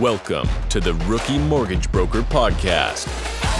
Welcome to the Rookie Mortgage Broker Podcast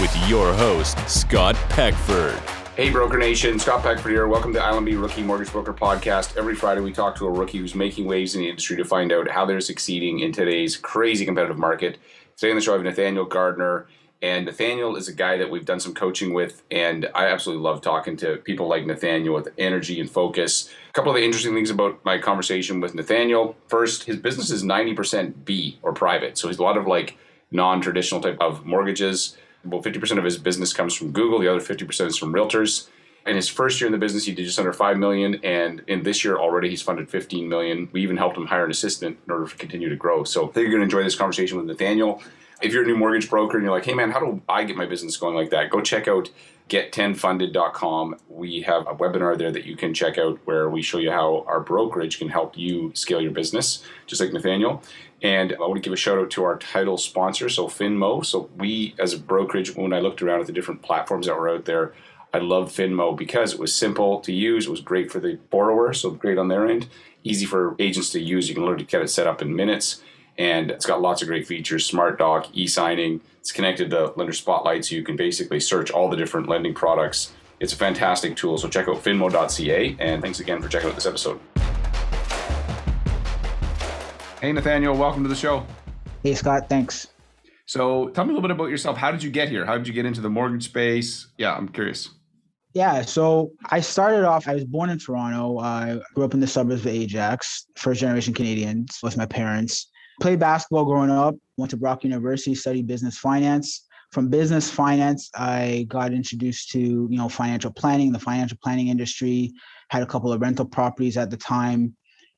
with your host, Scott Peckford. Hey, Broker Nation, Scott Peckford here. Welcome to ILMB Rookie Mortgage Broker Podcast. Every Friday, we talk to a rookie who's making waves in the industry to find out how they're succeeding in today's crazy competitive market. Today on the show, I have Nathaniel Gardner. And Nathaniel is a guy that we've done some coaching with, and I absolutely love talking to people like Nathaniel with energy and focus. A couple of the interesting things about my conversation with Nathaniel. First, his business is 90% B or private. So he's a lot of like non-traditional type of mortgages. About 50% of his business comes from Google, the other 50% is from realtors. In his first year in the business, he did just under five million, and in this year already, he's funded 15 million. We even helped him hire an assistant in order to continue to grow. So I think you're going to enjoy this conversation with Nathaniel if you're a new mortgage broker and you're like, hey man, how do I get my business going like that? Go check out get10funded.com. We have a webinar there that you can check out where we show you how our brokerage can help you scale your business, just like Nathaniel. And I want to give a shout out to our title sponsor, so Finmo. So we, as a brokerage, when I looked around at the different platforms that were out there, I love Finmo because it was simple to use. It was great for the borrower, so great on their end. Easy for agents to use. You can literally get it set up in minutes and it's got lots of great features. Smart doc e-signing. It's connected to lender spotlight so you can basically search all the different lending products. It's a fantastic tool so check out finmo.ca and thanks again for checking out this episode. Hey nathaniel welcome to the show. Hey scott thanks. So tell me a little bit about yourself. How did you get here? How did you get into the mortgage space? Yeah i'm curious. Yeah, so I started off, I was born in Toronto. I grew up in the suburbs of Ajax, first generation Canadians with my parents. Played basketball growing up, went to Brock University, studied business finance. From business finance, I got introduced to, you know, financial planning, the financial planning industry, had a couple of rental properties at the time.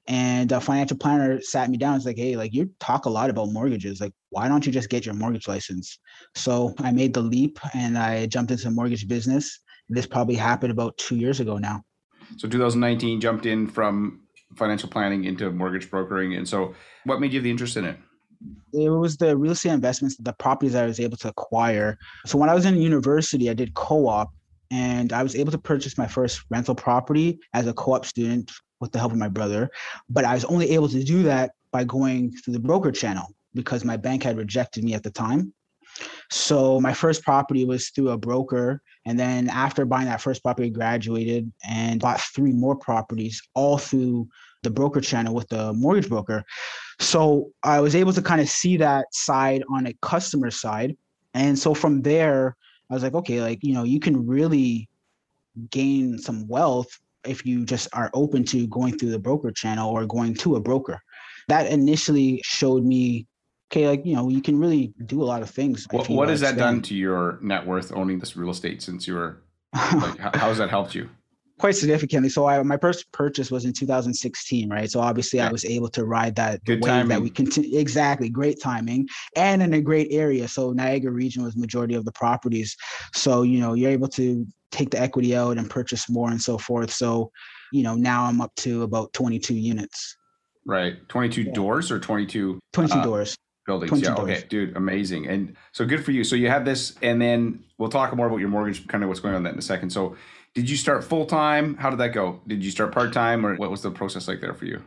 And a financial planner sat me down. It's like, hey, like you talk a lot about mortgages. Like, why don't you just get your mortgage license? So I made the leap and I jumped into the mortgage business. This probably happened about two years ago now. So 2019 jumped in from financial planning into mortgage brokering. And so, what made you the interest in it? It was the real estate investments, the properties I was able to acquire. So when I was in university, I did co-op, and I was able to purchase my first rental property as a co-op student with the help of my brother. But I was only able to do that by going through the broker channel because my bank had rejected me at the time. So my first property was through a broker. And then after buying that first property, I graduated and bought three more properties all through the broker channel with the mortgage broker. So I was able to kind of see that side on a customer side. And so from there, I was like, okay, like, you know, you can really gain some wealth if you just are open to going through the broker channel or going to a broker. That initially showed me okay, like you know, you can really do a lot of things. What, what has that done to your net worth owning this real estate since you were like, how, how has that helped you? Quite significantly. So I, my first purchase was in 2016, right? So obviously yeah. I was able to ride that Good wave timing. that we continue. Exactly, great timing, and in a great area. So Niagara region was majority of the properties. So you know you're able to take the equity out and purchase more and so forth. So you know now I'm up to about 22 units. Right, 22 yeah. doors or 22. 22 uh, doors buildings. Yeah. Okay, dude, amazing. And so good for you. So you have this, and then we'll talk more about your mortgage, kind of what's going on that in a second. So did you start full time? How did that go? Did you start part time, or what was the process like there for you?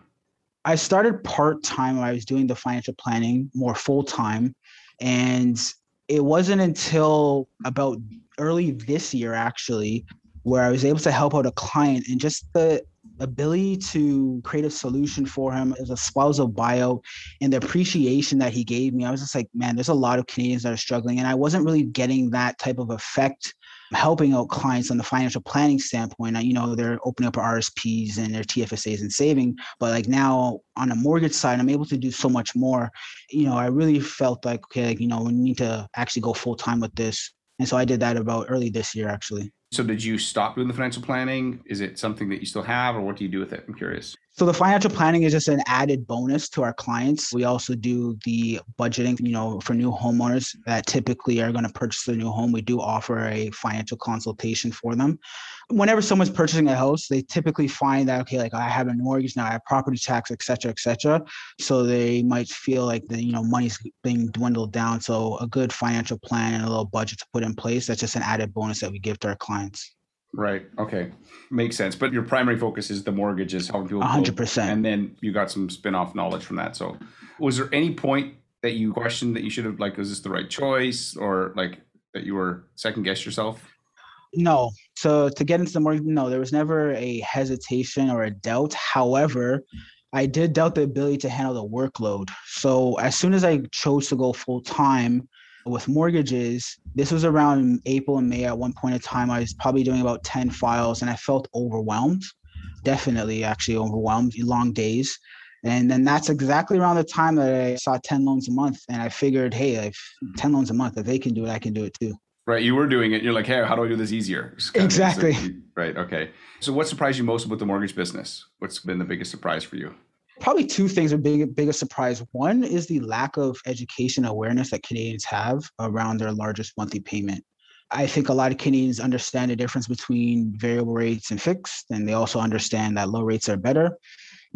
I started part time. I was doing the financial planning more full time, and it wasn't until about early this year actually where I was able to help out a client and just the ability to create a solution for him as a spousal buyout and the appreciation that he gave me, I was just like, man, there's a lot of Canadians that are struggling. And I wasn't really getting that type of effect helping out clients on the financial planning standpoint. You know, they're opening up RSPs and their TFSAs and saving. But like now on the mortgage side, I'm able to do so much more. You know, I really felt like, okay, like, you know, we need to actually go full time with this. And so I did that about early this year, actually. So did you stop doing the financial planning? Is it something that you still have or what do you do with it? I'm curious. So the financial planning is just an added bonus to our clients. We also do the budgeting, you know, for new homeowners that typically are going to purchase a new home. We do offer a financial consultation for them. Whenever someone's purchasing a house, they typically find that okay, like I have a mortgage now, I have property tax, et cetera, et cetera. So they might feel like the you know money's being dwindled down. So a good financial plan and a little budget to put in place, that's just an added bonus that we give to our clients. Right. Okay. Makes sense. But your primary focus is the mortgages, helping people. hundred percent. And then you got some spin-off knowledge from that. So was there any point that you questioned that you should have like, was this the right choice or like that you were second guess yourself? No. So to get into the mortgage, no, there was never a hesitation or a doubt. However, I did doubt the ability to handle the workload. So as soon as I chose to go full time with mortgages, this was around April and May. At one point in time, I was probably doing about 10 files and I felt overwhelmed. Definitely, actually, overwhelmed, long days. And then that's exactly around the time that I saw 10 loans a month. And I figured, hey, if 10 loans a month, if they can do it, I can do it too. Right. You were doing it. You're like, hey, how do I do this easier? Exactly. Right. Okay. So what surprised you most about the mortgage business? What's been the biggest surprise for you? Probably two things are big biggest surprise. One is the lack of education awareness that Canadians have around their largest monthly payment. I think a lot of Canadians understand the difference between variable rates and fixed, and they also understand that low rates are better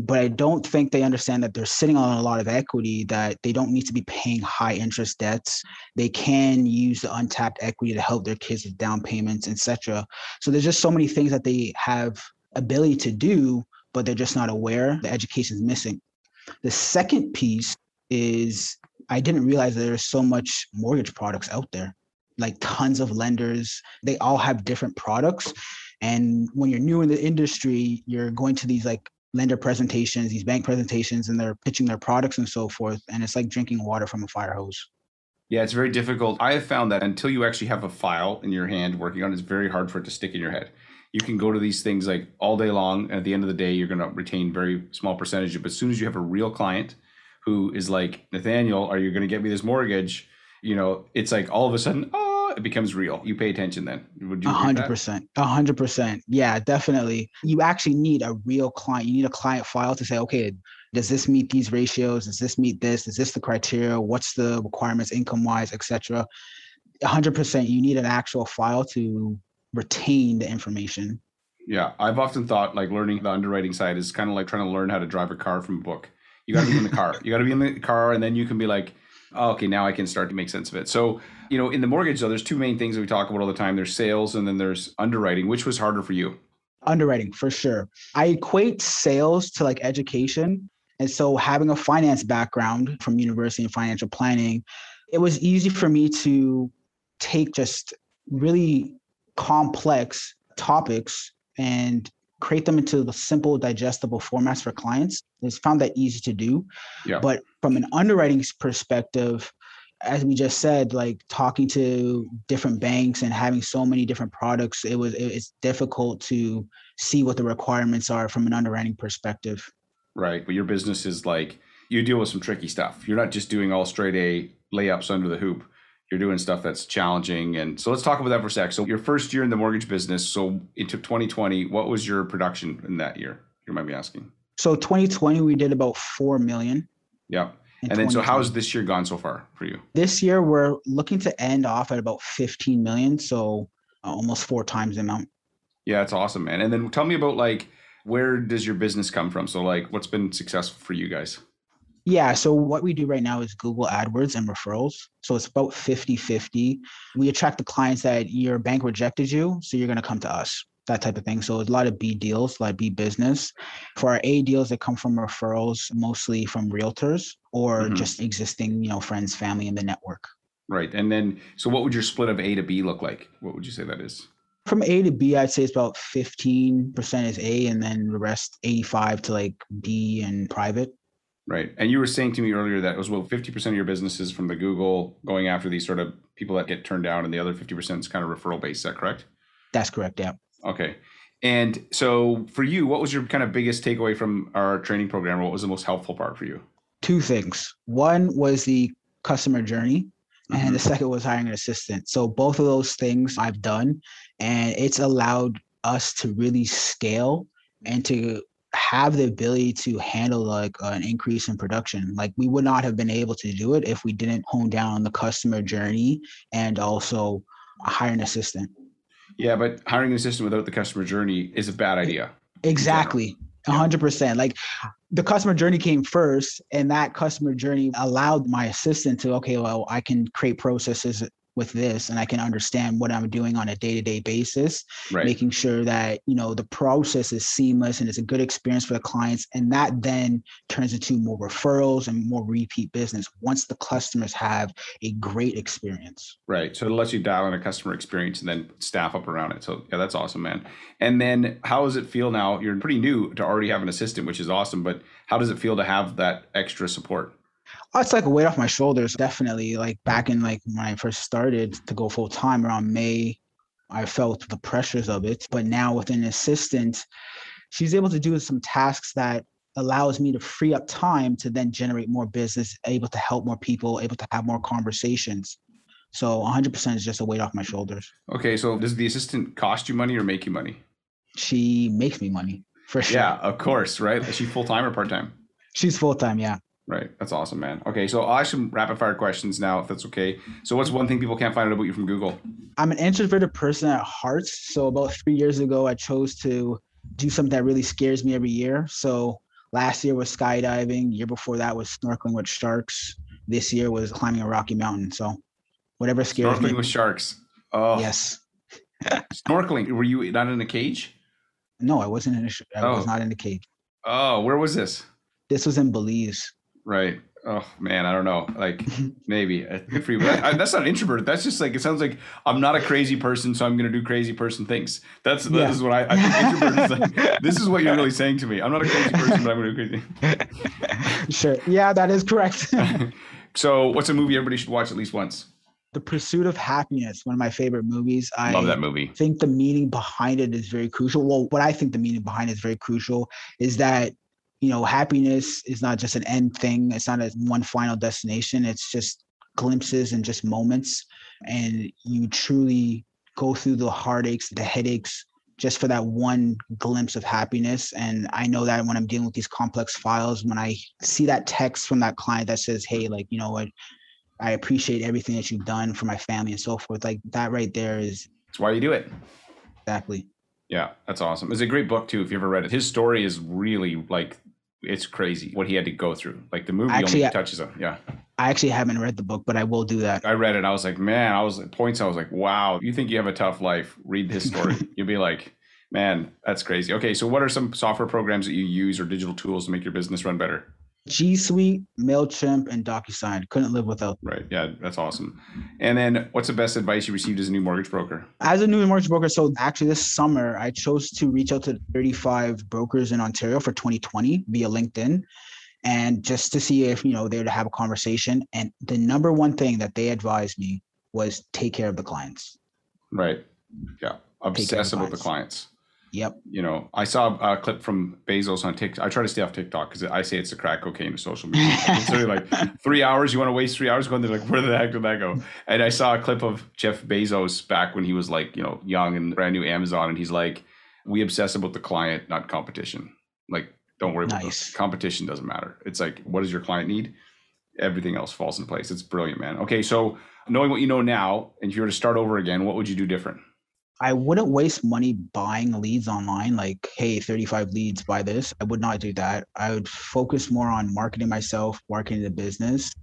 but I don't think they understand that they're sitting on a lot of equity that they don't need to be paying high interest debts. They can use the untapped equity to help their kids with down payments, etc. So there's just so many things that they have ability to do, but they're just not aware. The education is missing. The second piece is I didn't realize there's so much mortgage products out there, like tons of lenders. They all have different products. And when you're new in the industry, you're going to these like lender presentations, these bank presentations, and they're pitching their products and so forth. And it's like drinking water from a fire hose. Yeah, it's very difficult. I have found that until you actually have a file in your hand working on it, it's very hard for it to stick in your head. You can go to these things like all day long. At the end of the day, you're going to retain very small percentage. But as soon as you have a real client who is like, Nathaniel, are you going to get me this mortgage? You know, it's like all of a sudden, oh, it becomes real. You pay attention then. Would you? Hundred percent. Hundred percent. Yeah, definitely. You actually need a real client. You need a client file to say, okay, does this meet these ratios? Does this meet this? Is this the criteria? What's the requirements, income wise, etc. A hundred percent. You need an actual file to retain the information. Yeah, I've often thought like learning the underwriting side is kind of like trying to learn how to drive a car from a book. You got to be in the car. You got to be in the car, and then you can be like, oh, okay, now I can start to make sense of it. So you know, in the mortgage though, there's two main things that we talk about all the time. There's sales and then there's underwriting. Which was harder for you? Underwriting for sure. I equate sales to like education. And so having a finance background from university and financial planning, it was easy for me to take just really complex topics and create them into the simple digestible formats for clients. It's found that easy to do. Yeah. But from an underwriting perspective, as we just said, like talking to different banks and having so many different products, it was it's difficult to see what the requirements are from an underwriting perspective. Right, but your business is like you deal with some tricky stuff. You're not just doing all straight A layups under the hoop. You're doing stuff that's challenging. And so let's talk about that for a sec. So your first year in the mortgage business, so into 2020, what was your production in that year? You might be asking. So 2020, we did about four million. Yeah. And then, so how's this year gone so far for you? This year, we're looking to end off at about 15 million. So uh, almost four times the amount. Yeah, it's awesome, man. And then tell me about like, where does your business come from? So, like, what's been successful for you guys? Yeah, so what we do right now is Google AdWords and referrals. So it's about 50 50. We attract the clients that your bank rejected you, so you're going to come to us that type of thing. So a lot of B deals, like B business. For our A deals that come from referrals, mostly from realtors or mm-hmm. just existing, you know, friends, family in the network. Right. And then so what would your split of A to B look like? What would you say that is? From A to B, I'd say it's about 15% is A and then the rest 85 to like B and private. Right. And you were saying to me earlier that it was well 50% of your business is from the Google going after these sort of people that get turned down and the other 50% is kind of referral based. Is that correct? That's correct. Yeah. Okay. And so for you, what was your kind of biggest takeaway from our training program? What was the most helpful part for you? Two things. One was the customer journey, mm-hmm. and the second was hiring an assistant. So both of those things I've done, and it's allowed us to really scale and to have the ability to handle like uh, an increase in production. Like we would not have been able to do it if we didn't hone down on the customer journey and also hire an assistant. Yeah, but hiring an assistant without the customer journey is a bad idea. Exactly. Hundred percent. Like the customer journey came first, and that customer journey allowed my assistant to, okay, well, I can create processes with this and I can understand what I'm doing on a day-to-day basis, Right. making sure that, you know, the process is seamless and it's a good experience for the clients. And that then turns into more referrals and more repeat business once the customers have a great experience. Right. So it lets you dial in a customer experience and then staff up around it. So yeah, that's awesome, man. And then how does it feel now? You're pretty new to already have an assistant, which is awesome, but how does it feel to have that extra support? It's like a weight off my shoulders, definitely. Like back in like when I first started to go full time around May, I felt the pressures of it. But now with an assistant, she's able to do some tasks that allows me to free up time to then generate more business, able to help more people, able to have more conversations. So 100% is just a weight off my shoulders. Okay, so does the assistant cost you money or make you money? She makes me money for sure. Yeah, of course, right? Is she full time or part time? She's full time. Yeah. Right. That's awesome, man. Okay, so I'll ask some rapid fire questions now, if that's okay. So, what's one thing people can't find out about you from Google? I'm an introverted person at heart. So about three years ago, I chose to do something that really scares me every year. So last year was skydiving. Year before that was snorkeling with sharks. This year was climbing a rocky mountain. So whatever scares Snorkeling me. with sharks. Oh, Yes. Snorkeling. Were you not in a cage? No, I wasn't in a. I oh. was Oh. not in the cage. Oh, where was this? This was in Belize. Right. Oh man, I don't know. Like maybe good for you. But I, that's not introvert. That's just like it sounds like I'm not a crazy person, so I'm gonna do crazy person things. That's Yeah. this is what I, I think introvert is like. This is what you're really saying to me. I'm not a crazy person, but I'm gonna do crazy. Sure. Yeah, that is correct. So, what's a movie everybody should watch at least once? the Pursuit of Happiness, one of my favorite movies. I Love that movie. I think the meaning behind it is very crucial. Well, what I think the meaning behind it is very crucial is that you know happiness is not just an end thing. It's not a one final destination. It's just glimpses and just moments, and you truly go through the heartaches, the headaches, just for that one glimpse of happiness. And I know that when I'm dealing with these complex files, when I see that text from that client that says, "Hey, like you know what." I appreciate everything that you've done for my family and so forth. Like that right there is That's why you do it. exactly Yeah, that's awesome. It's a great book too. If you ever read it, his story is really like it's crazy what he had to go through. Like the movie Actually, only touches him. Yeah, I actually haven't read the book, but I will do that. I read it. I was like, man, I was at points. I was like, wow. You think you have a tough life? Read his story. You'll be like, man, that's crazy. Okay, so what are some software programs that you use or digital tools to make your business run better? G Suite, Mailchimp, and DocuSign. Couldn't live without. Right. Yeah, that's awesome. And then, what's the best advice you received as a new mortgage broker? As a new mortgage broker, so actually this summer I chose to reach out to 35 brokers in Ontario for 2020 via LinkedIn, and just to see if you know they were to have a conversation. And the number one thing that they advised me was take care of the clients. Right. Yeah. Obsess with the clients. Yep. you know, I saw a clip from Bezos on TikTok. I try to stay off TikTok because I say it's the crack cocaine of social media. it's really like three hours. You want to waste three hours going there? Like, where the heck did that go? And I saw a clip of Jeff Bezos back when he was like, you know, young and brand new Amazon, and he's like, "We obsess about the client, not competition. Like, don't worry about this. Competition doesn't matter. It's like, what does your client need? Everything else falls in place. It's brilliant, man. Okay, so knowing what you know now, and if you were to start over again, what would you do different? I wouldn't waste money buying leads online, like, hey, 35 leads, buy this. I would not do that. I would focus more on marketing myself, marketing the business,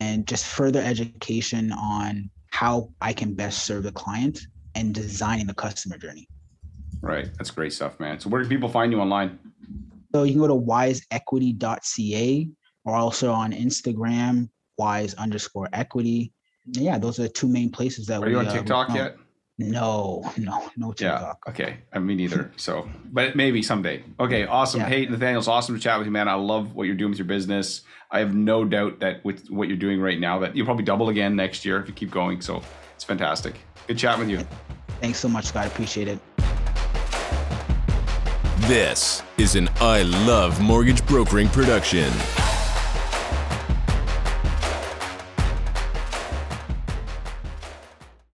and just further education on how I can best serve the client and designing the customer journey. Right. That's great stuff, man. So where can people find you online? So you can go to wiseequity.ca or also on Instagram, wise underscore equity. Yeah, those are the two main places that we Are we you on uh, TikTok yet? No, no, no Yeah. TikTok. Okay. I mean, neither. So, but maybe someday. Okay. Awesome. Yeah. Hey, Nathaniel, it's awesome to chat with you, man. I love what you're doing with your business. I have no doubt that with what you're doing right now, that you'll probably double again next year if you keep going. So it's fantastic. Good chat with you. Thanks so much, Scott. I appreciate it. This is an I Love Mortgage Brokering production.